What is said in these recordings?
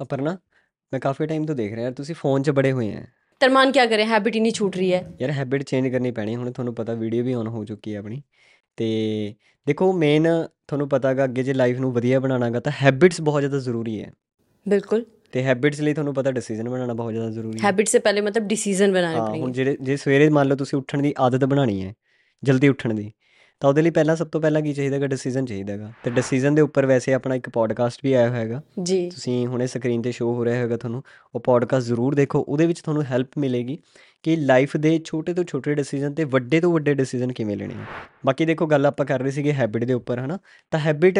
ਅਪਰਨਾ ਮੈਂ ਕਾਫੀ ਟਾਈਮ ਤੋਂ ਦੇਖ ਰਿਹਾ ਯਾਰ ਤੁਸੀਂ ਫੋਨ 'ਚ ਬੜੇ ਹੋਏ ਆ ਤਰਮਾਨ ਕੀ ਕਰੇ ਹੈਬਿਟ ਹੀ ਨਹੀਂ ਛੂਟ ਰਹੀ ਹੈ ਯਾਰ ਹੈਬਿਟ ਚੇਂਜ ਕਰਨੀ ਪੈਣੀ ਹੁਣ ਤੁਹਾਨੂੰ ਪਤਾ ਵੀਡੀਓ ਵੀ ਔਨ ਹੋ ਚੁੱਕੀ ਹੈ ਆਪਣੀ ਤੇ ਦੇਖੋ ਮੇਨ ਤੁਹਾਨੂੰ ਪਤਾਗਾ ਅੱਗੇ ਜੇ ਲਾਈਫ ਨੂੰ ਵਧੀਆ ਬਣਾਉਣਾਗਾ ਤਾਂ ਹੈਬਿਟਸ ਬਹੁਤ ਜ਼ਿਆਦਾ ਜ਼ਰੂਰੀ ਹੈ ਬਿਲਕੁਲ ਤੇ ਹੈਬਿਟਸ ਲਈ ਤੁਹਾਨੂੰ ਪਤਾ ਡਿਸੀਜਨ ਬਣਾਉਣਾ ਬਹੁਤ ਜ਼ਿਆਦਾ ਜ਼ਰੂਰੀ ਹੈ ਹੈਬਿਟ ਸੇ ਪਹਿਲੇ ਮਤਲਬ ਡਿਸੀਜਨ ਬਣਾਏ ਹਾਂ ਹੁਣ ਪੜੇਗੇ ਜਿਹੜੇ ਜੇ ਸਵੇਰੇ ਮੰਨ ਲਓ ਤੁਸੀਂ ਉੱਠਣ ਦੀ ਆਦਤ ਬਣਾਣੀ ਹੈ ਜਲਦੀ ਉੱਠਣ ਦੀ ਤਾਂ ਉਹਦੇ ਲਈ ਪਹਿਲਾਂ ਸਭ ਤੋਂ ਪਹਿਲਾਂ ਕੀ ਚਾਹੀਦਾਗਾ ਡਿਸੀਜਨ ਚਾਹੀਦਾਗਾ ਤੇ ਡਿਸੀਜਨ ਦੇ ਉੱਪਰ ਵੈਸੇ ਆਪਣਾ ਇੱਕ ਪੋਡਕਾਸਟ ਵੀ ਆਇਆ ਹੋਇਆਗਾ जी ਤੁਸੀਂ ਹੁਣੇ ਸਕਰੀਨ ਤੇ ਸ਼ੋ ਹੋ ਰਿਹਾ ਹੋਵੇਗਾ ਤੁਹਾਨੂੰ। ਉਹ ਪੋਡਕਾਸਟ ਜ਼ਰੂਰ ਦੇਖੋ। ਉਹਦੇ ਵਿੱਚ ਤੁਹਾਨੂੰ ਹੈਲਪ ਮਿਲੇਗੀ ਕਿ ਲਾਈਫ ਦੇ ਛੋਟੇ ਤੋਂ ਛੋਟੇ ਡਿਸੀਜਨ ਤੇ ਵੱਡੇ ਤੋਂ ਵੱਡੇ ਡਿਸੀਜਨ ਕਿਵੇਂ ਲੈਣੇ ਆ। ਬਾਕੀ ਦੇਖੋ ਗੱਲ ਆਪਾਂ ਕਰ ਰਹੇ ਸੀਗੇ ਹੈਬਿਟ ਦੇ ਉੱਪਰ ਹਨਾ? ਤਾਂ ਹੈਬਿਟ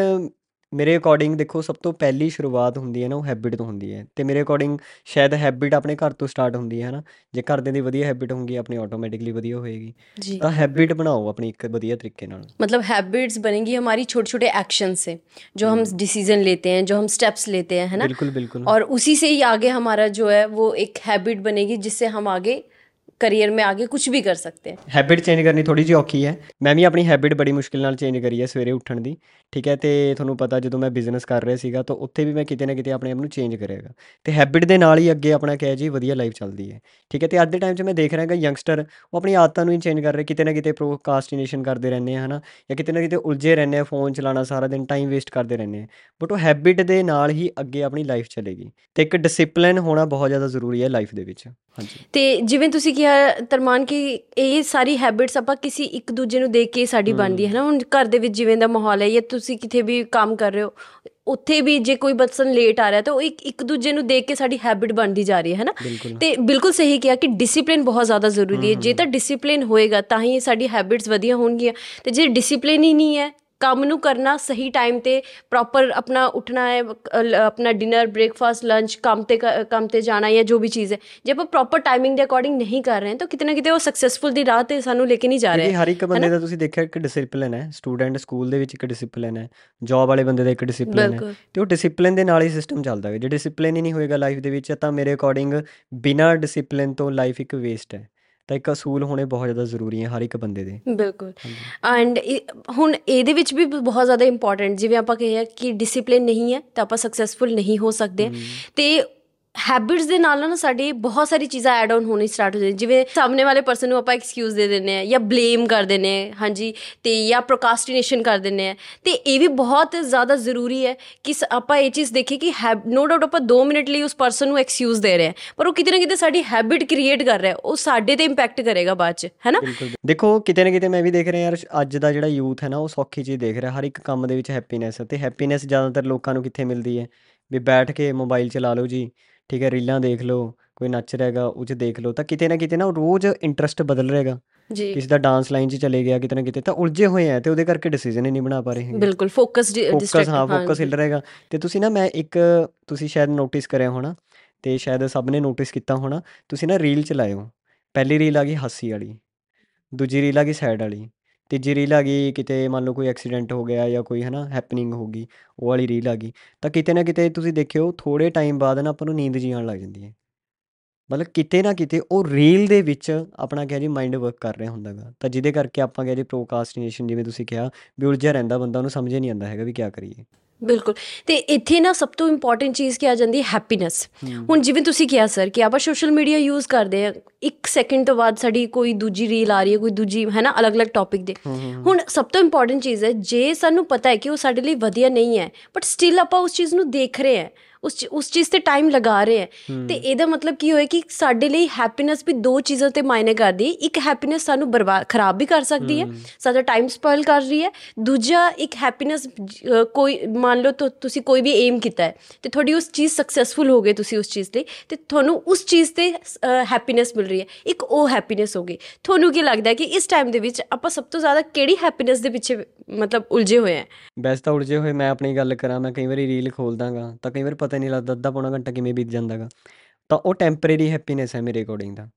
ਮੇਰੇ ਅਕੋਰਡਿੰਗ ਦੇਖੋ ਸਭ ਤੋਂ ਪਹਿਲੀ ਸ਼ੁਰੂਆਤ ਹੁੰਦੀ ਹੈ ਨਾ ਉਹ ਹੈਬਿਟ ਤੋਂ ਹੁੰਦੀ ਹੈ। ਤੇ ਮੇਰੇ ਅਕੋਰਡਿੰਗ ਸ਼ਾਇਦ ਹੈਬਿਟ ਆਪਣੇ ਘਰ ਤੋਂ ਸਟਾਰਟ ਹੁੰਦੀ ਹੈ ਨਾ ਜੇ ਘਰ ਦੇ ਦੀ ਵਧੀਆ ਹੈਬਿਟ ਹੋਊਗੀ ਆਪਣੀ ਆਟੋਮੈਟਿਕਲੀ ਵਧੀਆ ਹੋਏਗੀ। ਤਾਂ ਹੈਬਿਟ ਬਣਾਓ ਆਪਣੀ ਇੱਕ ਵਧੀਆ ਤਰੀਕੇ ਨਾਲ। मतलब हैबिट्स बनेंगी हमारी छोटे छोटे एक्शन से जो हम डिसीजन लेते हैं जो हम स्टेप्स लेते हैं है ना बिल्कुल बिल्कुल और उसी से ही आगे हमारा जो है वो एक हैबिट बनेगी जिससे हम आगे करियर में आगे कुछ भी कर सकते हैं ਹੈਬਿਟ ਚੇਂਜ ਕਰਨੀ ਥੋੜੀ ਜਿਹੀ ਔਖੀ ਹੈ ਮੈਂ ਵੀ ਆਪਣੀ ਹੈਬਿਟ ਬੜੀ ਮੁਸ਼ਕਿਲ ਨਾਲ ਚੇਂਜ ਕਰੀ ਹੈ ਸਵੇਰੇ ਉੱਠਣ ਦੀ ਠੀਕ ਹੈ ਤੇ ਤੁਹਾਨੂੰ ਪਤਾ ਜਦੋਂ ਮੈਂ ਬਿਜ਼ਨਸ ਕਰ ਰਿਹਾ ਸੀਗਾ ਤਾਂ ਉੱਥੇ ਵੀ ਮੈਂ ਕਿਤੇ ਨਾ ਕਿਤੇ ਆਪਣੇ ਆਪ ਨੂੰ ਚੇਂਜ ਕਰਿਆਗਾ ਤੇ ਹੈਬਿਟ ਦੇ ਨਾਲ ਹੀ ਅੱਗੇ ਆਪਣਾ ਕਹਿ ਜੀ ਵਧੀਆ ਲਾਈਫ ਚੱਲਦੀ ਹੈ ਠੀਕ ਹੈ ਤੇ ਅੱਜ ਦੇ ਟਾਈਮ 'ਚ ਮੈਂ ਦੇਖ ਰਿਹਾ ਕਿ ਯੰਗਸਟਰ ਉਹ ਆਪਣੀ ਆਦਤਾਂ ਨੂੰ ਹੀ ਚੇਂਜ ਕਰ ਰਹੇ ਕਿਤੇ ਨਾ ਕਿਤੇ ਪ੍ਰੋਕਾਸਟੀਨੇਸ਼ਨ ਕਰਦੇ ਰਹਿੰਦੇ ਆ ਹਨਾ ਜਾਂ ਕਿਤੇ ਨਾ ਕਿਤੇ ਉਲਝੇ ਰਹਿੰਦੇ ਆ ਫੋਨ ਚਲਾਉਣਾ ਸਾਰਾ ਦਿਨ ਟਾਈਮ ਵੇਸਟ ਕਰਦੇ ਰਹਿੰਦੇ ਆ ਬਟ ਉਹ ਹੈਬਿਟ ਦੇ ਨਾਲ ਹੀ ਅੱਗੇ ਆਪਣੀ ਲਾਈਫ ਚੱਲੇਗੀ ਤੇ ਇੱਕ ਡਿਸਪਲਿਨ ਹੋਣਾ ਬਹੁਤ ਜ਼ਿਆਦਾ ਜ਼ਰੂਰੀ ਹੈ ਲਾਈਫ ਦੇ ਵਿੱਚ ਹਾਂਜੀ ਤੇ ਜਿਵੇਂ ਤੁਸੀਂ ਕਿਹਾ ਤਰਮਾਨ ਕਿ ਇਹ ਸਾਰੀ ਹੈਬਿਟਸ ਆਪਾਂ ਕਿਸੇ ਇੱਕ ਦੂਜੇ ਨੂੰ ਦੇਖ ਕੇ ਸਾਡੀ ਬਣਦੀ ਹੈ ਨਾ। ਹੁਣ ਘਰ ਦੇ ਵਿੱਚ ਜਿਵੇਂ ਦਾ ਮਾਹੌਲ ਹੈ ਜਾਂ ਤੁਸੀਂ ਕਿਤੇ ਵੀ ਕੰਮ ਕਰ ਰਹੇ ਹੋ ਉੱਥੇ ਵੀ ਜੇ ਕੋਈ ਬੱਚਨ ਲੇਟ ਆ ਰਿਹਾ ਤਾਂ ਉਹ ਇੱਕ ਇੱਕ ਦੂਜੇ ਨੂੰ ਦੇਖ ਕੇ ਸਾਡੀ ਹੈਬਿਟ ਬਣਦੀ ਜਾ ਰਹੀ ਹੈ ਹੈ ਨਾ। ਤੇ ਬਿਲਕੁਲ ਸਹੀ ਕਿਹਾ ਕਿ ਡਿਸਪਲਿਨ ਬਹੁਤ ਜ਼ਿਆਦਾ ਜ਼ਰੂਰੀ ਹੈ। ਜੇ ਤਾਂ ਡਿਸਪਲਿਨ ਹੋਏਗਾ ਤਾਂ ਹੀ ਸਾਡੀ ਹੈਬਿਟਸ ਵਧੀਆ ਹੋਣਗੀਆਂ। ਤੇ ਜੇ ਡਿਸਪਲਿਨ ਹੀ ਨਹੀਂ ਹੈ ਕੰਮ ਨੂੰ ਕਰਨਾ ਸਹੀ ਟਾਈਮ ਤੇ ਪ੍ਰੋਪਰ ਆਪਣਾ ਉੱਠਣਾ ਹੈ ਆਪਣਾ ਡਿਨਰ ਬ੍ਰੇਕਫਾਸਟ ਲੰਚ ਕੰਮ ਤੇ ਕੰਮ ਤੇ ਜਾਣਾ ਜਾਂ ਜੋ ਵੀ ਚੀਜ਼ ਹੈ। ਜੇ ਆਪਾਂ ਪ੍ਰੋਪਰ ਟਾਈਮਿੰਗ ਦੇ ਅਕੋਰਡਿੰਗ ਨਹੀਂ ਕਰ ਰਹੇ ਹਾਂ ਤਾਂ ਕਿਤੇ ਨਾ ਕਿਤੇ ਉਹ ਸਕਸੈਸਫੁਲ ਦੀ ਰਾਹ ਤੇ ਸਾਨੂੰ ਲੈ ਕੇ ਨਹੀਂ ਜਾ ਰਿਹਾ। ਹਰ ਇੱਕ ਬੰਦੇ ਦਾ ਤੁਸੀਂ ਦੇਖਿਆ ਇੱਕ ਡਿਸਪਲਿਨ ਹੈ। ਸਟੂਡੈਂਟ ਸਕੂਲ ਦੇ ਵਿੱਚ ਇੱਕ ਡਿਸਪਲਿਨ ਹੈ। ਜੌਬ ਵਾਲੇ ਬੰਦੇ ਦਾ ਇੱਕ ਡਿਸਪਲਿਨ ਹੈ। ਤੇ ਉਹ ਡਿਸਪਲਿਨ ਦੇ ਨਾਲ ਹੀ ਸਿਸਟਮ ਚੱਲਦਾ ਹੈ ਜੇ ਡਿਸਪਲਿਨ ਹੀ ਨਹੀਂ ਹੋਏਗਾ ਲਾਈਫ ਦੇ ਵਿੱਚ ਤਾਂ ਮੇਰੇ ਅਕੋਰਡਿੰਗ ਬਿਨਾਂ ਡਿਸਪਲਿਨ ਤੋਂ ਲਾਈਫ ਇੱਕ ਵੇਸਟ ਹੈ। ਤਾਂ ਇੱਕ ਅਸੂਲ ਹੋਣੇ ਬਹੁਤ ਜ਼ਿਆਦਾ ਜ਼ਰੂਰੀ ਹੈ ਹਰ ਇੱਕ ਬੰਦੇ ਦੇ। ਬਿਲਕੁਲ। ਐਂਡ ਹੁਣ ਇਹਦੇ ਵਿੱਚ ਵੀ ਬਹੁਤ ਜ਼ਿਆਦਾ ਇੰਪੋਰਟੈਂਟ ਜਿਵੇਂ ਆਪਾਂ ਕਹੀਏ ਕਿ ਡਿਸਪਲਿਨ ਨਹੀਂ ਹੈ ਤਾਂ ਆਪਾਂ ਸਕਸੈਸਫੁਲ ਨਹੀਂ ਹੋ ਸਕਦੇ। ਤੇ ਹੈਬਿਟਸ ਦੇ ਨਾਲ ਨਾ ਸਾਡੇ ਬਹੁਤ ਸਾਰੀ ਚੀਜ਼ਾਂ ਐਡ ਆਨ ਹੋਣੀ ਸਟਾਰਟ ਹੋ ਜਾਂਦੀ। ਜਿਵੇਂ ਸਾਹਮਣੇ ਵਾਲੇ ਪਰਸਨ ਨੂੰ ਆਪਾਂ ਐਕਸਕਿਊਜ਼ ਦੇ ਦਿੰਦੇ ਆ ਜਾਂ ਬਲੇਮ ਕਰ ਦਿੰਦੇ ਆ ਹਾਂਜੀ, ਤੇ ਜਾਂ ਪ੍ਰੋਕਾਸਟੀਨੇਸ਼ਨ ਕਰ ਦਿੰਦੇ ਆ ਤੇ ਇਹ ਵੀ ਬਹੁਤ ਜ਼ਿਆਦਾ ਜ਼ਰੂਰੀ ਹੈ ਕਿ ਸ- ਆਪਾਂ ਇਹ ਚੀਜ਼ ਦੇਖੀਏ ਕਿ ਨੋ ਡਾਊਟ ਆਪਾਂ 2 ਮਿੰਟ ਲਈ ਉਸ ਪਰਸਨ ਨੂੰ ਐਕਸਕਿਊਜ਼ ਦੇ ਰਹੇ ਆ ਪਰ ਉਹ ਕਿਤੇ ਨਾ ਕਿਤੇ ਸਾਡੀ ਹੈਬਿਟ ਕ੍ਰੀਏਟ ਕਰ ਰਿਹਾ ਉਹ ਸਾਡੇ ਤੇ ਇੰਪੈਕਟ ਕਰੇਗਾ ਬਾਅਦ ਚ, ਹੈ ਨਾ? ਬਿਲਕੁਲ ਦੇਖੋ, ਕਿਤੇ ਨਾ ਕਿਤੇ ਮੈਂ ਵੀ ਦੇਖ ਰਿਹਾ ਯਾਰ, ਅੱਜ ਦਾ ਜਿਹੜਾ ਯੂਥ ਹੈ ਨਾ, ਉਹ ਸੌਖੀ ਚੀਜ਼ ਦੇਖ ਰਿਹਾ, ਹਰ ਇੱਕ ਕੰਮ ਦੇ ਵਿੱਚ ਹੈਪੀਨੈਸ ਤੇ ਹੈਪੀਨੈਸ ਜ਼ਿਆਦਾਤਰ ਲੋਕਾਂ ਨੂੰ ਕਿੱਥੇ ਮਿਲਦੀ ਹੈ? ਵੀ ਬੈਠ ਕੇ ਮੋਬਾਈਲ ਚਲਾ ਲਓ ਜੀ। ਠੀਕ ਹੈ ਰੀਲਾਂ ਦੇਖ ਲਓ ਕੋਈ ਨੱਚ ਰਿਹਾਗਾ ਉਹ 'ਚ ਦੇਖ ਲਓ ਤਾਂ ਕਿਤੇ ਨਾ ਕਿਤੇ ਨਾ ਉਹ ਰੋਜ਼ ਇੰਟਰਸਟ ਬਦਲ ਰਿਹਾਗਾ ਜੀ। ਕਿਸੇ ਦਾ ਡਾਂਸ ਲਾਈਨ 'ਚ ਚਲੇ ਗਿਆ ਕਿਤੇ ਨਾ ਕਿਤੇ ਤਾਂ ਉਲਝੇ ਹੋਏ ਆ ਤੇ ਉਹਦੇ ਕਰਕੇ ਡਿਸੀਜਨ ਹੀ ਨਹੀਂ ਬਣਾ ਪਾ ਰਹੇ ਹੈਗੇ। ਬਿਲਕੁਲ ਫੋਕਸ ਫੋਕਸ ਹਾਂ ਫੋਕਸ ਹਿੱਲ ਰਹੇਗਾ ਤੇ ਤੁਸੀਂ ਨਾ ਮੈਂ ਇੱਕ ਤੁਸੀਂ ਸ਼ਾਇਦ ਨੋਟਿਸ ਕਰਿਆ ਹੋਣਾ ਤੇ ਸ਼ਾਇਦ ਸਭ ਨੇ ਨੋਟਿਸ ਕੀਤਾ ਹੋਣਾ ਤੁਸੀਂ ਨਾ ਰੀਲ ਚਲਾਇਓ। ਪਹਿਲੀ ਰੀਲ ਆ ਗਈ ਹਾਸੀ ਵਾਲੀ ਦੂਜੀ ਰੀਲ ਆ ਗਈ ਸੈਡ ਵਾਲੀ। ਤੀਜੀ ਰੀਲ ਆ ਗਈ, ਕਿਤੇ ਮੰਨ ਲਓ ਕੋਈ ਐਕਸੀਡੈਂਟ ਹੋ ਗਿਆ ਜਾਂ ਕੋਈ ਹਨਾ ਹੈਪਨਿੰਗ ਹੋ ਗਈ, ਉਹ ਵਾਲੀ ਰੀਲ ਆ ਗਈ, ਤਾਂ ਕਿਤੇ ਨਾ ਕਿਤੇ ਤੁਸੀਂ ਦੇਖਿਓ ਥੋੜੇ ਟਾਈਮ ਬਾਅਦ ਨਾ ਆਪਾਂ ਨੂੰ ਨੀਂਦ ਜਿਹੀ ਆਉਣ ਲੱਗ ਜਾਂਦੀ ਹੈ। ਮਤਲਬ ਕਿਤੇ ਨਾ ਕਿਤੇ ਉਹ ਰੀਲ ਦੇ ਵਿੱਚ ਆਪਣਾ ਕਹਿ ਜੀ ਮਾਈਂਡ ਵਰਕ ਕਰ ਰਿਹਾ ਹੁੰਦਾਗਾ ਤਾਂ ਜਿਹਦੇ ਕਰਕੇ ਆਪਾਂ ਕਹਿ ਜੀ ਪ੍ਰੋਕਾਸਟੀਨੇਸ਼ਨ ਜਿਵੇਂ ਤੁਸੀਂ ਕਿਹਾ, ਵੀ ਉਲਝਿਆ ਰਹਿੰਦਾ ਬੰਦਾ, ਉਹਨੂੰ ਸਮਝ ਹੀ ਨਹੀਂ ਆਉਂਦਾ ਹੈਗਾ ਵੀ ਕੀ ਕਰੀਏ। ਬਿਲਕੁਲ। ਤੇ ਇੱਥੇ ਨਾ ਸਭ ਤੋਂ ਇੰਪੋਰਟੈਂਟ ਚੀਜ਼ ਕੀ ਆ ਜਾਂਦੀ ਹੈ? ਹੈਪੀਨੈਸ ਹੁਣ ਜਿਵੇਂ ਤੁਸੀਂ ਕਿਹਾ ਸਰ ਕਿ ਆਪਾਂ ਸੋਸ਼ਲ ਮੀਡੀਆ ਯੂਜ਼ ਕਰਦੇ ਆ ਇੱਕ ਸੈਕਿੰਡ ਤੋਂ ਬਾਅਦ ਸਾਡੀ ਕੋਈ ਦੂਜੀ ਰੀਲ ਆ ਰਹੀ ਹੈ ਕੋਈ ਦੂਜੀ ਹੈ ਨਾ ਅਲੱਗ-ਅਲੱਗ ਟੌਪਿਕ ਦੇ। ਹੁਣ ਸਭ ਤੋਂ ਇੰਪੋਰਟੈਂਟ ਚੀਜ਼ ਹੈ ਜੇ ਸਾਨੂੰ ਪਤਾ ਹੈ ਕਿ ਉਹ ਸਾਡੇ ਲਈ ਵਧੀਆ ਨਹੀਂ ਹੈ ਬਟ ਸਟਿਲ ਆਪਾਂ ਉਸ ਚੀਜ਼ ਨੂੰ ਦੇਖ ਰਹੇ ਹਾਂ ਉਸ ਉਸ ਚੀਜ਼ ਤੇ ਟਾਈਮ ਲਗਾ ਰਹੇ ਹਾਂ। ਤੇ ਇਹਦਾ ਮਤਲਬ ਕੀ ਹੋਇਆ ਕਿ ਸਾਡੇ ਲਈ ਹੈਪੀਨੈਸ ਵੀ ਦੋ ਚੀਜ਼ਾਂ ਤੇ ਮਾਇਨੇ ਕਰਦੀ ਹੈ। ਇੱਕ ਹੈਪੀਨੈਸ ਸਾਨੂੰ ਬਰਬਾਦ ਖਰਾਬ ਵੀ ਕਰ ਸਕਦੀ ਹੈ। ਸਾਡਾ ਟਾਈਮ ਸਪੋਇਲ ਕਰ ਰਹੀ ਹੈ। ਦੂਜਾ ਇੱਕ ਹੈਪੀਨੈਸ ਕੋਈ ਮੰਨ ਲਓ ਤੁ- ਤੁਸੀਂ ਕੋਈ ਵੀ ਏਮ ਕੀਤਾ ਹੈ ਤੇ ਤੁਹਾਡੀ ਉਸ ਚੀਜ਼ ਸਕਸੈਸਫੁਲ ਹੋ ਗਏ ਤੁਸੀਂ ਉਸ ਚੀਜ਼ ਲਈ ਤੇ ਤੁਹਾਨੂੰ ਉਸ ਚੀਜ਼ ਤੇ ਹੈਪੀਨੈਸ ਮਿਲ ਰਹੀ ਹੈ। ਇੱਕ ਉਹ ਹੈਪੀਨੈਸ ਹੋ ਗਈ। ਤੁਹਾਨੂੰ ਕੀ ਲੱਗਦਾ ਹੈ ਕਿ ਇਸ ਟਾਈਮ ਦੇ ਵਿੱਚ ਆਪਾਂ ਸਭ ਤੋਂ ਜ਼ਿਆਦਾ ਕਿਹੜੀ ਹੈਪੀਨੈਸ ਦੇ ਪਿੱਛੇ ਮਤਲਬ ਉਲਝੇ ਹੋਏ ਹਾਂ? ਵੈਸੇ ਤਾਂ ਉਲਝੇ ਹੋਏ ਮੈਂ ਆਪਣੀ ਗੱਲ ਕਰਾਂ ਮੈਂ ਕਈ ਵਾਰੀ ਰੀਲ ਖੋਲਦਾਗਾ ਤਾਂ ਕਈ ਵਾਰ ਪਤਾ ਨਹੀਂ ਲੱਗਦਾ ਅੱਧਾ ਪੌਣਾ ਘੰਟਾ ਕਿਵੇਂ ਬੀਤ ਜਾਂਦਾਗਾ। ਤਾਂ ਉਹ ਟੈਂਪਰੇਰੀ ਹੈਪੀਨੈਸ ਹੈ ਮੇਰੇ ਅਕੋਰਡਿੰਗ ਦਾ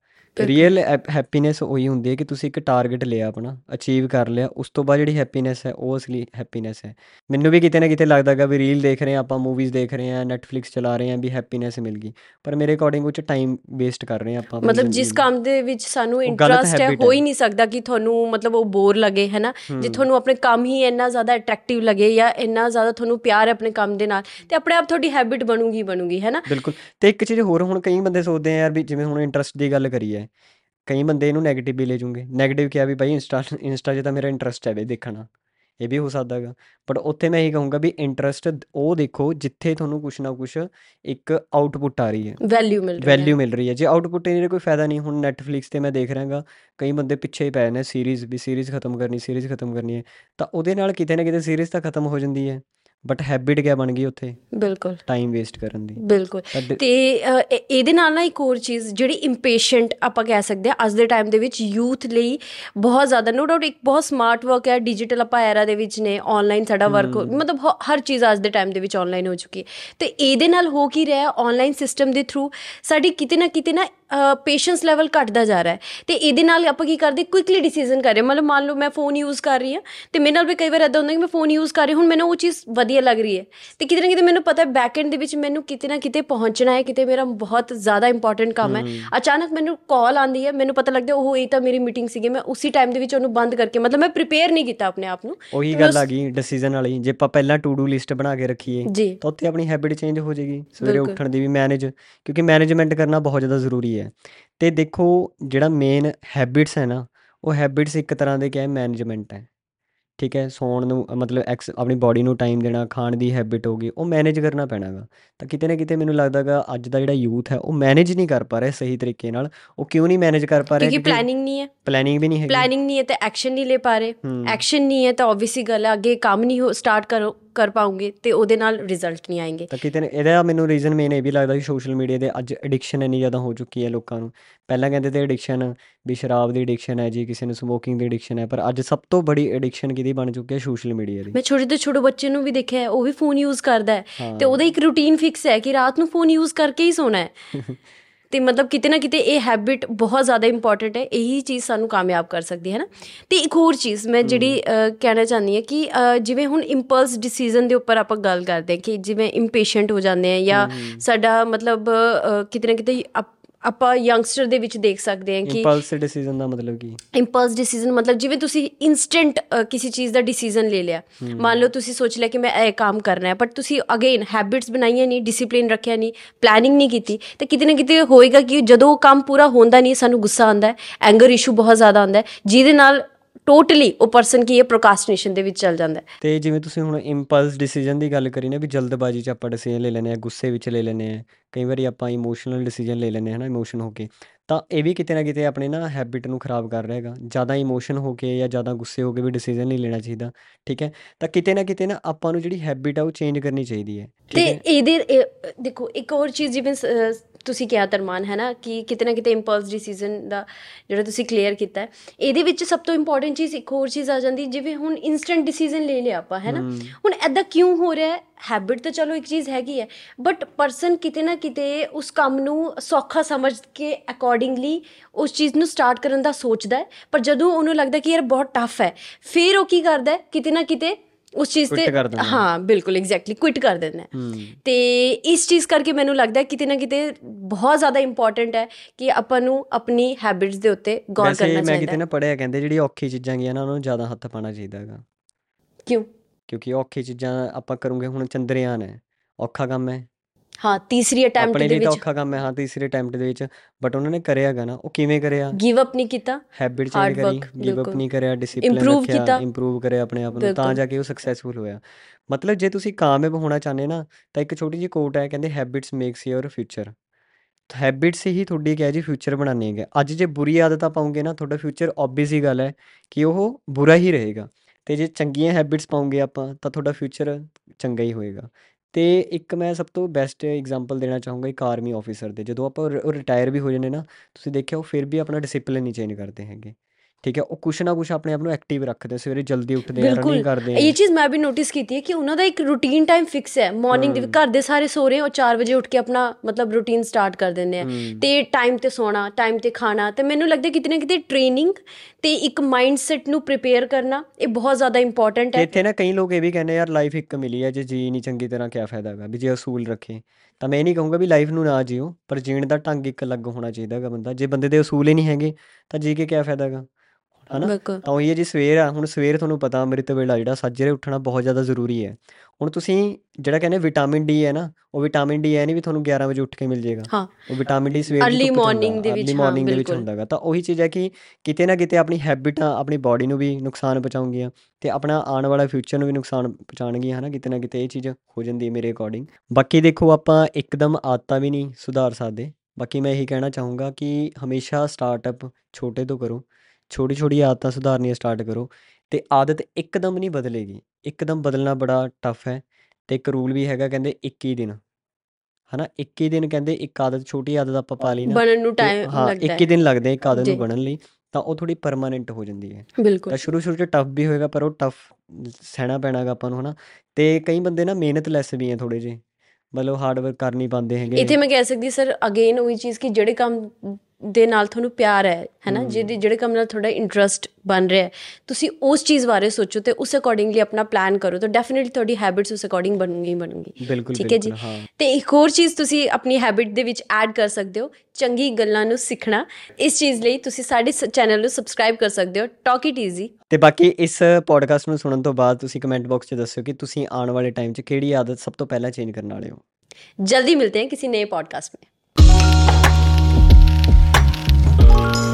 ਰੀਅਲ ਹੈਪੀਨੈਸ ਉਹੀ ਹੁੰਦੀ ਹੈ ਕਿ ਤੁਸੀਂ ਇੱਕ ਟਾਰਗੇਟ ਲਿਆ ਆਪਣਾ ਅਚੀਵ ਕਰ ਲਿਆ ਉਸ ਤੋਂ ਬਾਅਦ ਜਿਹੜੀ ਹੈਪੀਨੈਸ ਹੈ ਉਹ ਅਸਲੀ ਹੈਪੀਨੈਸ ਹੈ ਮੈਨੂੰ ਵੀ ਕਿਤੇ ਨਾ ਕਿਤੇ ਲੱਗਦਾਗਾ ਵੀ ਰੀਲ ਦੇਖ ਰਹੇ ਆ ਆਪਾਂ ਮੂਵੀਜ਼ ਦੇਖ ਰਹੇ ਆ ਨੈਟਫਲਿਕਸ ਚਲਾ ਰਹੇ ਆ ਵੀ ਹੈਪੀਨੈਸ ਮਿਲ ਗਈ ਪਰ ਮੇਰੇ ਅਕੋਰਡਿੰਗ ਉਹ ਚ ਟਾਈਮ ਵੇਸਟ ਕਰ ਰਹੇ ਆ ਆਪਾਂ ਮਤਲਬ ਜਿਸ। ਕੰਮ ਦੇ ਵਿੱਚ ਸਾਨੂੰ ਇੰਟਰਸਟ ਹੈ ਹੋ ਹੈ। ਨਹੀਂ ਸਕਦਾ ਕਿ ਤੁਹਾਨੂੰ ਮਤਲਬ ਉਹ ਬੋਰ ਲੱਗੇ ਹੈ ਨਾ ਜੇ। ਤੁਹਾਨੂੰ ਆਪਣੇ ਕੰਮ ਹੀ ਇੰਨਾ ਜ਼ਿਆਦਾ ਅਟਰੈਕਟਿਵ ਲੱਗੇ ਜਾਂ ਇੰਨਾ ਜ਼ਿਆਦਾ ਤੁਹਾਨੂੰ ਪਿਆਰ ਹੈ ਆਪਣੇ ਕੰਮ ਦੇ ਨਾਲ ਤੇ ਆਪਣੇ ਆਪ ਤੁਹਾਡੀ ਹੈਬਿਟ ਬਣੂਗੀ ਬਣੂਗੀ ਹੈ ਨਾ ਬਿਲਕੁਲ ਤੇ ਇੱਕ ਚੀਜ਼ ਹੋਰ ਹੁਣ ਕਈ ਬੰਦੇ ਸੋਚਦੇ ਆ ਯਾਰ ਵੀ ਜਿਵੇਂ ਹੁਣ ਇੰਟਰਸਟ ਦੀ ਗੱਲ ਕਰੀ ਹੈ ਕਈ ਬੰਦੇ ਇਹਨੂੰ 네ਗੇਟਿਵ ਵੀ ਲੈ ਜੂਗੇ। 네ਗੇਟਿਵ ਕਿਹਾ ਵੀ ਬਾਈ ਇੰਸਟਾ ਇੰਸਟਾ 'ਚ ਤਾਂ ਮੇਰਾ ਇੰਟਰਸਟ ਹੈ ਵੀ ਦੇਖਣਾ। ਇਹ ਵੀ ਹੋ ਸਕਦਾ ਹੈਗਾ। ਬਟ ਉੱਥੇ ਮੈਂ ਇਹੀ ਕਹੂੰਗਾ ਵੀ ਇੰਟਰਸਟ ਉਹ ਦੇਖੋ ਜਿੱਥੇ ਤੁਹਾਨੂੰ ਕੁਛ ਨਾ ਕੁਛ ਇੱਕ ਆਊਟਪੁੱਟ ਆ ਰਹੀ ਹੈ। ਵੈਲਿਊ ਮਿਲ ਰਹੀ ਹੈ। ਵੈਲਿਊ ਮਿਲ ਰਹੀ ਹੈ। ਜੇ ਆਊਟਪੁੱਟ ਨਹੀਂ ਕੋਈ ਫਾਇਦਾ ਨਹੀਂ ਹੁਣ ਨੈਟਫਲਿਕਸ ਤੇ ਮੈਂ ਦੇਖ ਰਿਹਾਗਾ ਕਈ ਬੰਦੇ ਪਿੱਛੇ ਹੀ ਪਏ ਨੇ ਸੀਰੀਜ਼ ਵੀ ਸੀਰੀਜ਼ ਖਤਮ ਕਰਨੀ ਸੀਰੀਜ਼ ਖਤਮ ਕਰਨੀ ਹੈ। ਤਾਂ ਉਹਦੇ ਨਾਲ ਕਿਤੇ ਨਾ ਕਿਤੇ ਸੀਰੀਜ਼ ਤਾਂ ਖਤਮ ਹੋ ਜਾਂਦੀ ਹੈ। ਬਟ ਹੈਬਿਟ ਕਿਆ ਬਣ ਗਈ ਉੱਥੇ? ਬਿਲਕੁਲ। ਟਾਈਮ ਵੇਸਟ ਕਰਨ ਦੀ। ਬਿਲਕੁਲ। ਤਾਂ ਇਹਦੇ ਨਾਲ ਨਾ ਇੱਕ ਹੋਰ ਚੀਜ਼ ਜਿਹੜੀ ਇੰਪੇਸ਼ੈਂਟ ਆਪਾਂ ਕਹਿ ਸਕਦੇ ਆ ਅੱਜ ਦੇ ਟਾਈਮ ਦੇ ਵਿੱਚ ਯੂਥ ਲਈ ਬਹੁਤ ਜ਼ਿਆਦਾ ਨੋ ਡਾਊਟ ਇੱਕ ਬਹੁਤ ਸਮਾਰਟ ਵਰਕ ਹੈ ਡਿਜੀਟਲ ਆਪਾਂ ਐਰਾ ਦੇ ਵਿੱਚ ਨੇ ਆਨਲਾਈਨ ਸਾਡਾ ਵਰਕ ਮਤਲਬ ਹਰ ਚੀਜ਼ ਅੱਜ ਦੇ ਟਾਈਮ ਦੇ ਵਿੱਚ ਆਨਲਾਈਨ ਹੋ ਚੁੱਕੀ ਹੈ। ਤੇ ਇਹਦੇ ਨਾਲ ਹੋ ਕੀ ਰਿਹਾ ਆਨਲਾਈਨ ਸਿਸਟਮ ਦੇ ਥਰੂ ਸਾਡੀ ਕਿਤੇ ਨਾ ਕਿਤੇ ਨਾ ਪੇਸ਼ੈਂਸ ਲੈਵਲ ਘਟਦਾ ਜਾ ਰਿਹਾ ਹੈ। ਤੇ ਇਹਦੇ ਨਾਲ ਆਪਾਂ ਕੀ ਕਰਦੇ ਕੁਇਕਲੀ ਡਿਸੀਜਨ ਕਰ ਰਹੇ। ਮਤਲਬ ਮੰਨ ਲਓ ਮੈਂ ਫੋਨ ਯੂਜ਼ ਕਰ ਰਹੀ ਹਾਂ ਤੇ ਮੇਰੇ ਨਾਲ ਵੀ ਕਈ ਵਾਰ ਇਦਾਂ ਹੁੰਦਾ ਕਿ ਮੈਂ ਫੋਨ ਯੂਜ਼ ਕਰ ਰਹੀ ਹੁਣ ਮੈਨੂੰ ਉਹ ਚੀਜ਼ ਵਧੀਆ ਲੱਗ ਰਹੀ ਹੈ। ਤੇ ਕਿਤੇ ਨਾ ਕਿਤੇ ਮੈਨੂੰ ਪਤਾ ਹੈ ਬੈਕ ਐਂਡ ਦੇ ਵਿੱਚ ਮੈਨੂੰ ਕਿਤੇ ਨਾ ਕਿਤੇ ਪਹੁੰਚਣਾ ਹੈ। ਕਿਤੇ ਮੇਰਾ ਬਹੁਤ ਜ਼ਿਆਦਾ ਇੰਪੋਰਟੈਂਟ ਕੰਮ ਹੈ। ਅਚਾਨਕ ਮੈਨੂੰ ਕਾਲ ਆਂਦੀ ਹੈ। ਮੈਨੂੰ ਪਤਾ ਲੱਗਦਾ ਉਹ ਇਹ ਤਾਂ ਮੇਰੀ ਮੀਟਿੰਗ ਸੀਗੀ। ਮੈਂ ਉਸੇ ਟਾਈਮ ਦੇ ਵਿੱਚ ਉਹਨੂੰ ਬੰਦ ਕਰਕੇ ਮਤਲਬ ਮੈਂ ਪ੍ਰਿਪੇਅਰ ਨਹੀਂ ਕੀਤਾ ਆਪਣੇ ਆਪ ਨੂੰ। ਉਹੀ ਗੱਲ ਆ ਗਈ ਡਿਸੀਜਨ ਵਾਲੀ। ਜੇ ਆਪਾਂ ਪਹਿਲਾਂ ਟੂ ਡੂ ਲਿਸਟ ਬਣਾ ਕੇ ਰੱਖੀਏ ਤਾਂ ਉੱਥੇ ਆਪਣੀ ਹੈਬਿਟ ਚੇਂਜ ਹੋ ਜਾਏਗੀ। ਸਵੇਰੇ। ਉੱਠਣ ਦੀ ਵੀ ਮੈਨੇਜ ਕਿਉਂਕਿ ਮੈਨੇਜਮੈਂਟ ਕਰਨਾ ਬਹੁਤ ਜ਼ਿਆਦਾ ਜ਼ਰੂਰੀ ਹੈ। ਤੇ ਦੇਖੋ ਜਿਹੜਾ ਮੇਨ ਹੈਬਿਟਸ ਹੈ ਨਾ ਉਹ ਹੈਬਿਟਸ ਇੱਕ ਤਰ੍ਹਾਂ ਦੇ ਕਿਆ ਹੈ ਮੈਨੇਜਮੈਂਟ ਹੈ। ਠੀਕ ਹੈ ਸੌਣ ਨੂੰ ਮਤਲਬ ਐਕਸ ਆਪਣੀ ਬਾਡੀ ਨੂੰ ਟਾਈਮ ਦੇਣਾ ਖਾਣ ਦੀ ਹੈਬਿਟ ਹੋਗੀ ਉਹ ਮੈਨੇਜ ਕਰਨਾ ਪੈਣਾਗਾ। ਤਾਂ ਕਿਤੇ ਨਾ ਕਿਤੇ ਮੈਨੂੰ ਲੱਗਦਾਗਾ ਅੱਜ ਦਾ ਜਿਹੜਾ ਯੂਥ ਹੈ ਉਹ ਮੈਨੇਜ ਨਹੀਂ ਕਰ ਪਾ ਰਿਹਾ ਸਹੀ ਤਰੀਕੇ ਨਾਲ। ਉਹ ਕਿਉਂ ਨਹੀਂ ਮੈਨੇਜ ਕਰ ਪਾ ਰਿਹਾ ਕਿਉਂਕਿ ਪਲੈਨਿੰਗ ਨਹੀਂ ਹੈ। ਪਲੈਨਿੰਗ ਵੀ ਨਹੀਂ ਹੈਗੀ। ਪਲੈਨਿੰਗ ਨਹੀਂ ਹੈ ਤੇ ਐਕਸ਼ਨ ਨਹੀਂ ਲੈ ਪਾ ਰਹੇ। ਹੂੰ। ਐਕਸ਼ਨ ਨਹੀਂ ਹੈ ਤਾਂ ਆਬਵੀਅਸਲੀ ਗੱਲ ਹੈ ਅੱਗੇ ਕੰਮ ਨਹੀਂ ਹੋ ਸਟਾਰਟ ਕਰੋ। ਕਰ ਪਾਉਂਗੇ ਤੇ ਉਹਦੇ ਨਾਲ ਰਿਜ਼ਲਟ ਨਹੀਂ ਆਏਂਗੇ। ਤਾਂ ਕਿਤੇ ਇਹਦਾ ਮੈਨੂੰ ਰੀਜ਼ਨ ਮੇਨ ਇਹ ਵੀ ਲੱਗਦਾ ਕਿ ਸੋਸ਼ਲ ਮੀਡੀਆ ਦੇ ਅੱਜ ਐਡਿਕਸ਼ਨ ਇੰਨੀ ਜ਼ਿਆਦਾ ਹੋ ਚੁੱਕੀ ਹੈ ਲੋਕਾਂ ਨੂੰ। ਪਹਿਲਾਂ ਕਹਿੰਦੇ ਤੇ ਐਡਿਕਸ਼ਨ ਵੀ ਸ਼ਰਾਬ ਦੀ ਐਡਿਕਸ਼ਨ ਹੈ ਜੀ ਕਿਸੇ ਨੂੰ ਸਮੋਕਿੰਗ ਦੀ ਐਡਿਕਸ਼ਨ ਹੈ ਪਰ ਅੱਜ ਸਭ ਤੋਂ ਬੜੀ ਐਡਿਕਸ਼ਨ ਕਿਹਦੀ ਬਣ ਚੁੱਕੀ ਹੈ ਸੋਸ਼ਲ ਮੀਡੀਆ ਦੀ। ਮੈਂ ਛੋਟੇ ਤੋਂ ਛੋਟੇ ਬੱਚੇ ਨੂੰ ਵੀ ਦੇਖਿਆ ਹੈ ਉਹ ਵੀ ਫੋਨ ਯੂਜ਼ ਕਰਦਾ ਹਾਂ। ਤੇ ਉਹਦਾ ਇੱਕ ਰੂਟੀਨ ਫਿਕਸ ਹੈ ਕਿ ਰਾਤ ਨੂੰ ਫੋਨ ਯੂਜ਼ ਕਰਕੇ ਹੀ ਸੋਣਾ ਹੈ। ਤੇ ਮਤਲਬ ਕਿਤੇ ਨਾ ਕਿਤੇ ਇਹ ਹੈਬਿਟ ਬਹੁਤ ਜ਼ਿਆਦਾ ਇੰਪੋਰਟੈਂਟ ਹੈ ਇਹੀ ਚੀਜ਼ ਸਾਨੂੰ ਕਾਮਯਾਬ ਕਰ ਸਕਦੀ ਹੈ ਨਾ। ਤੇ ਇੱਕ ਹੋਰ ਚੀਜ਼ ਮੈਂ ਜਿਹੜੀ ਕਹਿਣਾ ਚਾਹੁੰਦੀ ਹਾਂ ਕਿ ਜਿਵੇਂ ਹੁਣ ਇੰਪਲਸ ਡਿਸੀਜਨ ਦੇ ਉੱਪਰ ਆਪਾਂ ਗੱਲ ਕਰਦੇ ਹਾਂ ਕਿ ਜਿਵੇਂ ਇੰਪੇਸ਼ੈਂਟ ਹੋ ਜਾਂਦੇ ਆ ਜਾਂ ਸਾਡਾ ਮਤਲਬ ਕਿਤੇ ਨਾ ਕਿਤੇ ਆਪ- ਯੰਗਸਟਰ ਦੇ ਵਿੱਚ ਦੇਖ ਸਕਦੇ ਹਾਂ ਕਿ ਇੰਪਲਸ ਡਿਸੀਜਨ ਦਾ ਮਤਲਬ ਕੀ? ਇੰਪਲਸ ਡਿਸੀਜਨ ਮਤਲਬ ਜਿਵੇਂ ਤੁਸੀਂ ਇਨਸਟੈਂਟ ਕਿਸੇ ਚੀਜ਼ ਦਾ ਡਿਸੀਜਨ ਲੈ ਲਿਆ। ਮੰਨ ਲਓ ਤੁਸੀਂ ਸੋਚ ਲਿਆ ਕਿ ਮੈਂ ਇਹ ਕੰਮ ਕਰਨਾ ਹੈ ਬਟ ਤੁਸੀਂ ਅਗੇਨ ਹੈਬਿਟਸ ਬਣਾਈਆਂ ਨਹੀਂ ਡਿਸਪਲਿਨ ਰੱਖਿਆ ਨਹੀਂ ਪਲੈਨਿੰਗ ਨਹੀਂ ਕੀਤੀ ਤੇ ਕਿਤੇ ਨਾ ਕਿਤੇ ਹੋਏਗਾ ਕਿ ਜਦੋਂ ਕੰਮ ਪੂਰਾ ਹੁੰਦਾ ਨਹੀਂ ਸਾਨੂੰ ਗੁੱਸਾ ਆਉਂਦਾ ਹੈ ਐਂਗਰ ਇਸ਼ੂ ਬਹੁਤ ਜ਼ਿਆਦਾ ਆਉਂਦਾ ਹੈ ਜਿਹਦੇ ਨਾਲ ਟੋਟਲੀ ਉਹ ਪਰਸਨ ਕੀ ਹੈ ਪ੍ਰੋਕਾਸਟੀਨੇਸ਼ਨ ਦੇ ਵਿੱਚ ਚੱਲ ਜਾਂਦਾ ਹੈ। ਤੇ ਜਿਵੇਂ ਤੁਸੀਂ ਹੁਣ ਇੰਪਲਸ ਡਿਸੀਜਨ ਦੀ ਗੱਲ ਕਰੀ ਨਾ ਵੀ ਜਲਦਬਾਜ਼ੀ 'ਚ ਆਪਾਂ ਡਿਸੀਜਨ ਲੈ ਲੈਂਦੇ ਆ ਗੁੱਸੇ ਵਿੱਚ ਲੈ ਲੈਂਦੇ ਆ ਕਈ ਵਾਰੀ ਆਪਾਂ ਇਮੋਸ਼ਨਲ ਡਿਸੀਜਨ ਲੈ ਲੈਂਦੇ ਹਾਂ ਨਾ ਇਮੋਸ਼ਨ ਹੋ ਕੇ ਤਾਂ ਇਹ ਵੀ ਕਿਤੇ ਨਾ ਕਿਤੇ ਆਪਣੇ ਨਾ ਹੈਬਿਟ ਨੂੰ ਖਰਾਬ ਕਰ ਰਿਹਾ ਹੈਗਾ। ਜ਼ਿਆਦਾ ਇਮੋਸ਼ਨ ਹੋ ਕੇ ਜਾਂ ਜ਼ਿਆਦਾ ਗੁੱਸੇ ਹੋ ਕੇ ਵੀ ਡਿਸੀਜਨ ਨਹੀਂ ਲੈਣਾ ਚਾਹੀਦਾ ਠੀਕ ਹੈ? ਤਾਂ ਕਿਤੇ ਨਾ ਕਿਤੇ ਨਾ ਆਪਾਂ ਨੂੰ ਜਿਹੜੀ ਹੈਬਿਟ ਆ ਉਹ ਚੇਂਜ ਕਰਨੀ ਚਾਹੀਦੀ ਹੈ ਤੇ ਇਹਦੇ ਇਹ- ਦੇਖੋ ਇੱਕ ਹੋਰ ਚੀਜ਼ ਜਿਵੇਂ ਸ- ਤੁਸੀਂ ਕਿਹਾ ਤਰਮਾਨ ਹੈ ਨਾ ਕਿ ਕਿਤੇ ਨਾ ਕਿਤੇ ਇੰਪਲਸ ਡਿਸੀਜਨ ਦਾ ਜਿਹੜਾ ਤੁਸੀਂ ਕਲੀਅਰ ਕੀਤਾ ਹੈ ਇਹਦੇ ਵਿੱਚ ਸਭ ਤੋਂ ਇੰਪੋਰਟੈਂਟ ਚੀਜ਼ ਇੱਕ ਹੋਰ ਚੀਜ਼ ਆ ਜਾਂਦੀ ਜਿਵੇਂ ਹੁਣ ਇਨਸਟੈਂਟ ਡਿਸੀਜਨ ਲੈ ਲਿਆ ਆਪਾਂ ਹੈ ਨਾ। ਹੁਣ ਐਦਾਂ ਕਿਉਂ ਹੋ ਰਿਹਾ ਹੈ? ਹੈਬਿਟ ਤਾਂ ਚਲੋ ਇੱਕ ਚੀਜ਼ ਹੈਗੀ ਹੈ ਬਟ ਪਰਸਨ ਕਿਤੇ ਨਾ ਕਿਤੇ ਉਸ ਕੰਮ ਨੂੰ ਸੌਖਾ ਸਮਝ ਕੇ ਅਕੋਰਡਿੰਗਲੀ ਉਸ ਚੀਜ਼ ਨੂੰ ਸਟਾਰਟ ਕਰਨ ਦਾ ਸੋਚਦਾ ਹੈ ਪਰ ਜਦੋਂ ਉਹਨੂੰ ਲੱਗਦਾ ਕਿ ਯਾਰ ਬਹੁਤ ਟਫ ਹੈ ਫਿਰ ਉਹ ਕੀ ਕਰਦਾ ਹੈ? ਕਿਤੇ ਨਾ ਕਿਤੇ ਉਸ ਚੀਜ਼ ਤੇ ਹੈ। ਬਿਲਕੁਲ ਐਗਜ਼ੈਕਟਲੀ ਕੁਇਟ ਕਰ ਦਿੰਦਾ ਤੇ ਇਸ ਚੀਜ਼ ਕਰਕੇ ਮੈਨੂੰ ਲੱਗਦਾ ਕਿਤੇ ਨਾ ਕਿਤੇ ਬਹੁਤ ਜ਼ਿਆਦਾ ਇੰਪੋਰਟੈਂਟ ਹੈ ਕਿ ਆਪਾਂ ਨੂੰ ਆਪਣੀ ਹੈਬਿਟਸ ਦੇ ਉੱਤੇ ਗੌਰ ਕਰਨਾ ਮੈਂ ਚਾਹੀਦਾ ਕਿਤੇ ਹੈ। ਨਾ ਪੜਿਆ ਕਹਿੰਦੇ ਜਿਹੜੀ ਔਖੀ ਚੀਜ਼ਾਂ ਗੀਆਂ ਨਾ ਉਹਨਾਂ ਨੂੰ ਜ਼ਿਆਦਾ ਹੱਥ ਪਾਣਾ ਚਾਹੀਦਾ ਹੈਗਾ। ਕਿਉਂ? ਕਿਉਂਕਿ ਔਖੀ ਚੀਜ਼ਾਂ ਆਪਾਂ ਕਰੂੰਗੇ ਹੁਣ ਚੰਦਰਯਾਨ ਹੈ ਔਖਾ ਕੰਮ ਹੈ। ਹਾਂ ਤੀਸਰੀ ਅਟੈਂਪਟ ਆਪਣੇ ਦੇ ਲਈ ਤਾਂ ਵਿੱਚ ਔਖਾ ਕੰਮ ਹੈ ਹਾਂ ਤੀਸਰੇ ਅਟੈਂਪਟ ਦੇ ਵਿੱਚ। ਬਟ ਉਹਨਾਂ ਨੇ ਕਰਿਆਗਾ ਨਾ। ਉਹ ਕਿਵੇਂ ਕਰਿਆ? ਗਿਵ ਅਪ ਨਹੀਂ ਕੀਤਾ। ਹੈਬਿਟ ਚੇਂਜ ਕਰੀ ਗਿਵ ਅਪ। ਨਹੀਂ ਕਰਿਆ ਡਿਸਪਲਿਨ ਰੱਖਿਆ ਕੀਤਾ। ਇੰਪਰੂਵ ਕਰਿਆ ਆਪਣੇ ਆਪ ਨੂੰ ਤਾਂ। ਜਾ ਕੇ ਉਹ ਸਕਸੈਸਫੁਲ ਹੋਇਆ। ਮਤਲਬ ਜੇ ਤੁਸੀਂ ਕਾਮਯਾਬ ਹੋਣਾ ਚਾਹੁੰਦੇ ਨਾ ਤਾਂ ਇੱਕ ਛੋਟੀ ਜਿਹੀ ਕੋਟ ਹੈ ਕਹਿੰਦੇ habits makes your future habits ਹੀ ਤੁਹਾਡੀ ਕਿਹਾ ਜੀ ਫਿਊਚਰ ਬਣਾਉਣੀ ਹੈਗੇ ਅੱਜ ਜੇ ਬੁਰੀ ਆਦਤਾਂ ਪਾਉਂਗੇ ਨਾ ਤੁਹਾਡਾ ਫਿਊਚਰ ਆਬਵੀਅਸ ਹੀ ਗੱਲ ਹੈ ਕਿ ਉਹ ਬੁਰਾ ਹੀ ਰਹੇਗਾ। ਤੇ ਜੇ ਚੰਗੀਆਂ ਹੈਬਿਟਸ ਪਾਉਂਗੇ ਆਪਾਂ ਤਾਂ ਤੁਹਾਡਾ ਫਿਊਚਰ ਚੰਗਾ ਹੀ ਹੋਏਗਾ। ਤੇ ਇੱਕ ਮੈਂ ਸਭ ਤੋਂ ਬੈਸਟ ਐਗਜ਼ਾਮਪਲ ਦੇਣਾ ਚਾਹੂੰਗਾ ਇੱਕ ਆਰਮੀ ਆਫੀਸਰ ਦੇ। ਜਦੋਂ ਆਪਾਂ ਰਿਟਾਇਰ ਵੀ ਹੋ ਜਾਂਦੇ ਨਾ, ਤੁਸੀਂ ਦੇਖਿਆ ਉਹ ਫਿਰ ਵੀ ਆਪਣਾ ਡਿਸਪਲਿਨ ਨਹੀਂ ਚੇਂਜ ਕਰਦੇ ਹੈਗੇ। ਠੀਕ ਹੈ ਉਹ ਕੁਛ ਨਾ ਕੁਛ ਆਪਣੇ ਆਪ ਨੂੰ ਐਕਟਿਵ ਰੱਖਦੇ ਸਵੇਰੇ ਜਲਦੀ ਉੱਠਦੇ ਆ ਰਨਿੰਗ ਕਰਦੇ ਆ। ਇਹ ਚੀਜ਼ ਮੈਂ ਵੀ ਨੋਟਿਸ ਕੀਤੀ ਹੈ ਕਿ ਉਹਨਾਂ ਦਾ ਇੱਕ ਰੂਟੀਨ ਟਾਈਮ ਫਿਕਸ ਹੈ। ਮਾਰਨਿੰਗ ਦੇ ਘਰ ਦੇ ਸਾਰੇ ਸੋ ਰਹੇ ਉਹ 4 ਵਜੇ ਉੱਠ ਕੇ ਆਪਣਾ ਮਤਲਬ ਰੂਟੀਨ ਸਟਾਰਟ ਕਰ ਦਿੰਦੇ ਆ। ਤੇ ਟਾਈਮ ਤੇ ਸੋਣਾ ਟਾਈਮ ਤੇ ਖਾਣਾ ਤੇ ਮੈਨੂੰ ਲੱਗਦਾ ਕਿਤੇ ਨਾ ਕਿਤੇ ਟ੍ਰੇਨਿੰਗ ਤੇ ਇੱਕ ਮਾਈਂਡਸੈਟ ਨੂੰ ਪ੍ਰਿਪੇਅਰ ਕਰਨਾ ਇਹ ਬਹੁਤ ਜ਼ਿਆਦਾ ਇੰਪੋਰਟੈਂਟ ਹੈ। ਇੱਥੇ ਨਾ ਕਈ ਲੋਕ ਇਹ ਵੀ ਕਹਿੰਦੇ ਯਾਰ ਲਾਈਫ ਇੱਕ ਮਿਲੀ ਹੈ ਜੇ ਜੀ ਨਹੀਂ ਚੰਗੀ ਤਰ੍ਹਾਂ ਕਿਆ ਫਾਇਦਾ ਹੈਗਾ? ਵੀ ਜੇ ਅਸੂਲ ਰੱਖੇ ਤਾਂ ਮੈਂ ਇਹ ਨਹੀਂ ਕਹੂੰਗਾ ਵੀ ਲਾਈਫ ਨੂੰ ਨਾ ਜਿਓ ਪਰ ਜੀਣ ਦਾ ਢੰਗ ਇੱਕ ਅਲੱਗ ਹੋਣਾ ਚਾਹੀਦਾ ਹੈਗਾ ਬੰਦਾ। ਜੇ ਬੰਦੇ ਦੇ ਅਸੂਲ ਹੀ ਨਹੀਂ ਹੈਗੇ ਤਾਂ ਜੀ ਕੇ ਕਿਆ ਫਾਇਦਾ ਹੈਗਾ? ਹਨਾ? ਤਾਂ ਉਹੀ ਹੈ ਜੀ ਸਵੇਰ ਆ ਹੁਣ ਸਵੇਰ ਤੁਹਾਨੂੰ ਪਤਾ ਅੰਮ੍ਰਿਤ ਵੇਲਾ ਜਿਹੜਾ ਸੱਜਰੇ ਉੱਠਣਾ ਬਹੁਤ ਜ਼ਿਆਦਾ ਜ਼ਰੂਰੀ ਹੈ। ਹੁਣ ਤੁਸੀਂ ਜਿਹੜਾ ਕਹਿੰਦੇ ਵਿਟਾਮਿਨ ਡੀ ਹੈ ਨਾ ਉਹ ਵਿਟਾਮਿਨ ਡੀ ਹੈ ਨਹੀਂ ਵੀ ਤੁਹਾਨੂੰ 11 ਵਜੇ ਉੱਠ ਕੇ ਮਿਲ ਜਾਏਗਾ ਹਾਂ ਉਹ ਵਿਟਾਮਿਨ ਡੀ ਸਵੇਰ ਦੀ ਹੁੰਦਾ, ਦੇ ਵਿੱਚ, ਹਾਂ, morning ਦੇ ਵਿੱਚ ਬਿਲਕੁਲ। ਹੁੰਦਾ ਹੈਗਾ ਤਾਂ ਉਹੀ ਚੀਜ਼ ਹੈ ਕਿ ਕਿਤੇ ਨਾ ਕਿਤੇ ਆਪਣੀ ਹੈਬਿਟਾਂ ਆਪਣੀ ਬਾਡੀ ਨੂੰ ਵੀ ਨੁਕਸਾਨ ਪਹੁੰਚਾਉਂਗੀਆਂ ਤੇ ਆਪਣਾ ਆਉਣ ਵਾਲਾ ਫਿਊਚਰ ਨੂੰ ਵੀ ਨੁਕਸਾਨ ਪਹੁੰਚਾਉਣਗੀਆਂ ਹਨਾ ਕਿਤੇ ਨਾ ਕਿਤੇ ਇਹ ਚੀਜ਼ ਹੋ ਜਾਂਦੀ ਹੈ ਮੇਰੇ ਅਕੋਰਡਿੰਗ ਬਾਕੀ ਦੇਖੋ ਆਪਾਂ ਇੱਕਦਮ ਆਦਤਾਂ ਵੀ ਨਹੀਂ ਸੁਧਾਰ ਸਕਦੇ। ਬਾਕੀ ਮੈਂ ਇਹੀ ਕਹਿਣਾ ਚਾਹੂੰਗਾ ਕਿ ਹਮੇਸ਼ਾ ਸਟਾਰਟਅਪ ਛੋਟੇ ਤੋਂ ਕਰੋ। ਛੋਟੀ ਛੋਟੀ ਆਦਤਾਂ ਸੁਧਾਰਨੀਆਂ ਸਟਾਰਟ ਕਰੋ ਤੇ ਆਦਤ ਇੱਕਦਮ ਨਹੀਂ ਬਦਲੇਗੀ। ਇੱਕਦਮ ਬਦਲਣਾ ਬੜਾ ਟਫ ਹੈ ਤੇ ਇੱਕ ਰੂਲ ਵੀ ਹੈਗਾ ਕਹਿੰਦੇ 21 ਦਿਨ ਹਨਾ? 21 ਦਿਨ ਕਹਿੰਦੇ ਇੱਕ ਆਦਤ ਛੋਟੀ ਆਦਤ ਆਪਾਂ ਪਾ ਲਈ ਨਾ ਬਣਨ ਨੂੰ ਟਾਈਮ ਹਾਂ ਲੱਗਦਾ 21 ਦਿਨ ਲੱਗਦੇ ਇੱਕ ਆਦਤ ਜੀ। ਨੂੰ ਬਣਨ ਲਈ ਤਾਂ ਉਹ ਥੋੜੀ ਪਰਮਾਨੈਂਟ ਹੋ ਜਾਂਦੀ ਹੈ। ਹੈ ਬਿਲਕੁਲ। ਤਾਂ ਸ਼ੁਰੂ ਸ਼ੁਰੂ ਚ ਟਫ ਵੀ ਹੋਏਗਾ ਪਰ ਉਹ ਟਫ ਸਹਿਣਾ ਪੈਣਾਗਾ ਆਪਾਂ ਨੂੰ ਹਨਾ? ਤੇ ਕਈ ਬੰਦੇ ਨਾ ਮਿਹਨਤ ਲੈਸ ਵੀ ਆ ਥੋੜੇ ਜਿਹੇ ਮਤਲਬ ਹਾਰਡ ਵਰਕ ਕਰ ਨਹੀਂ ਪਾਉਂਦੇ ਹੈਗੇ। ਇੱਥੇ ਮੈਂ ਕਹਿ ਸਕਦੀ ਸਰ ਅਗੇਨ ਉਹੀ ਚੀਜ਼ ਕਿ ਜਿਹੜੇ ਕੰਮ ਦੇ ਨਾਲ ਤੁਹਾਨੂੰ ਪਿਆਰ ਹੈ ਹੈਨਾ? ਜਿਹੜੇ ਜਿਹੜੇ ਕੰਮ ਨਾਲ ਤੁਹਾਡਾ ਇੰਟਰਸਟ ਬਣ ਰਿਹਾ ਹੈ। ਤੁਸੀਂ ਉਸ ਚੀਜ਼ ਬਾਰੇ ਸੋਚੋ ਤੇ ਉਸ ਅਕੋਰਡਿੰਗਲੀ ਆਪਣਾ ਪਲਾਨ ਕਰੋ। ਤਾਂ ਡੈਫੀਨਿਟਲੀ ਤੁਹਾਡੀ ਹੈਬਿਟਸ ਉਸ ਅਕੋਰਡਿੰਗ ਬਣੂਗੀ ਬਣੂਗੀ। ਠੀਕ ਹੈ ਜੀ? ਤੇ ਇੱਕ ਹੋਰ ਚੀਜ਼ ਤੁਸੀਂ ਆਪਣੀ ਹੈਬਿਟ ਦੇ ਵਿੱਚ ਐਡ ਕਰ ਸਕਦੇ ਹੋ। ਚੰਗੀ ਗੱਲਾਂ ਨੂੰ ਸਿੱਖਣਾ। ਇਸ ਚੀਜ਼ ਲਈ ਤੁਸੀਂ ਸਾਡੇ ਚੈਨਲ ਨੂੰ ਸਬਸਕ੍ਰਾਈਬ ਕਰ ਸਕਦੇ ਹੋ। ਟਾਕ ਇਟ ਈਜ਼ੀ ਤੇ ਬਾਕੀ ਇਸ ਪੋਡਕਾਸਟ ਨੂੰ ਸੁਣਨ ਤੋਂ ਬਾਅਦ ਤੁਸੀਂ ਕਮੈਂਟ ਬਾਕਸ 'ਚ ਦੱਸਿਓ ਕਿ ਤੁਸੀਂ ਆਉਣ ਵਾਲੇ ਟਾਈਮ 'ਚ ਕਿਹੜੀ ਆਦਤ ਸਭ ਤੋਂ ਪਹਿਲਾਂ ਚੇਂਜ ਕਰਨ ਵਾਲੇ ਹੋ। ਜਲਦੀ ਮਿਲਦੇ ਹਾਂ ਕਿਸੇ ਨਏ ਪੋਡਕਾਸਟ ਮੇਂ Thank you.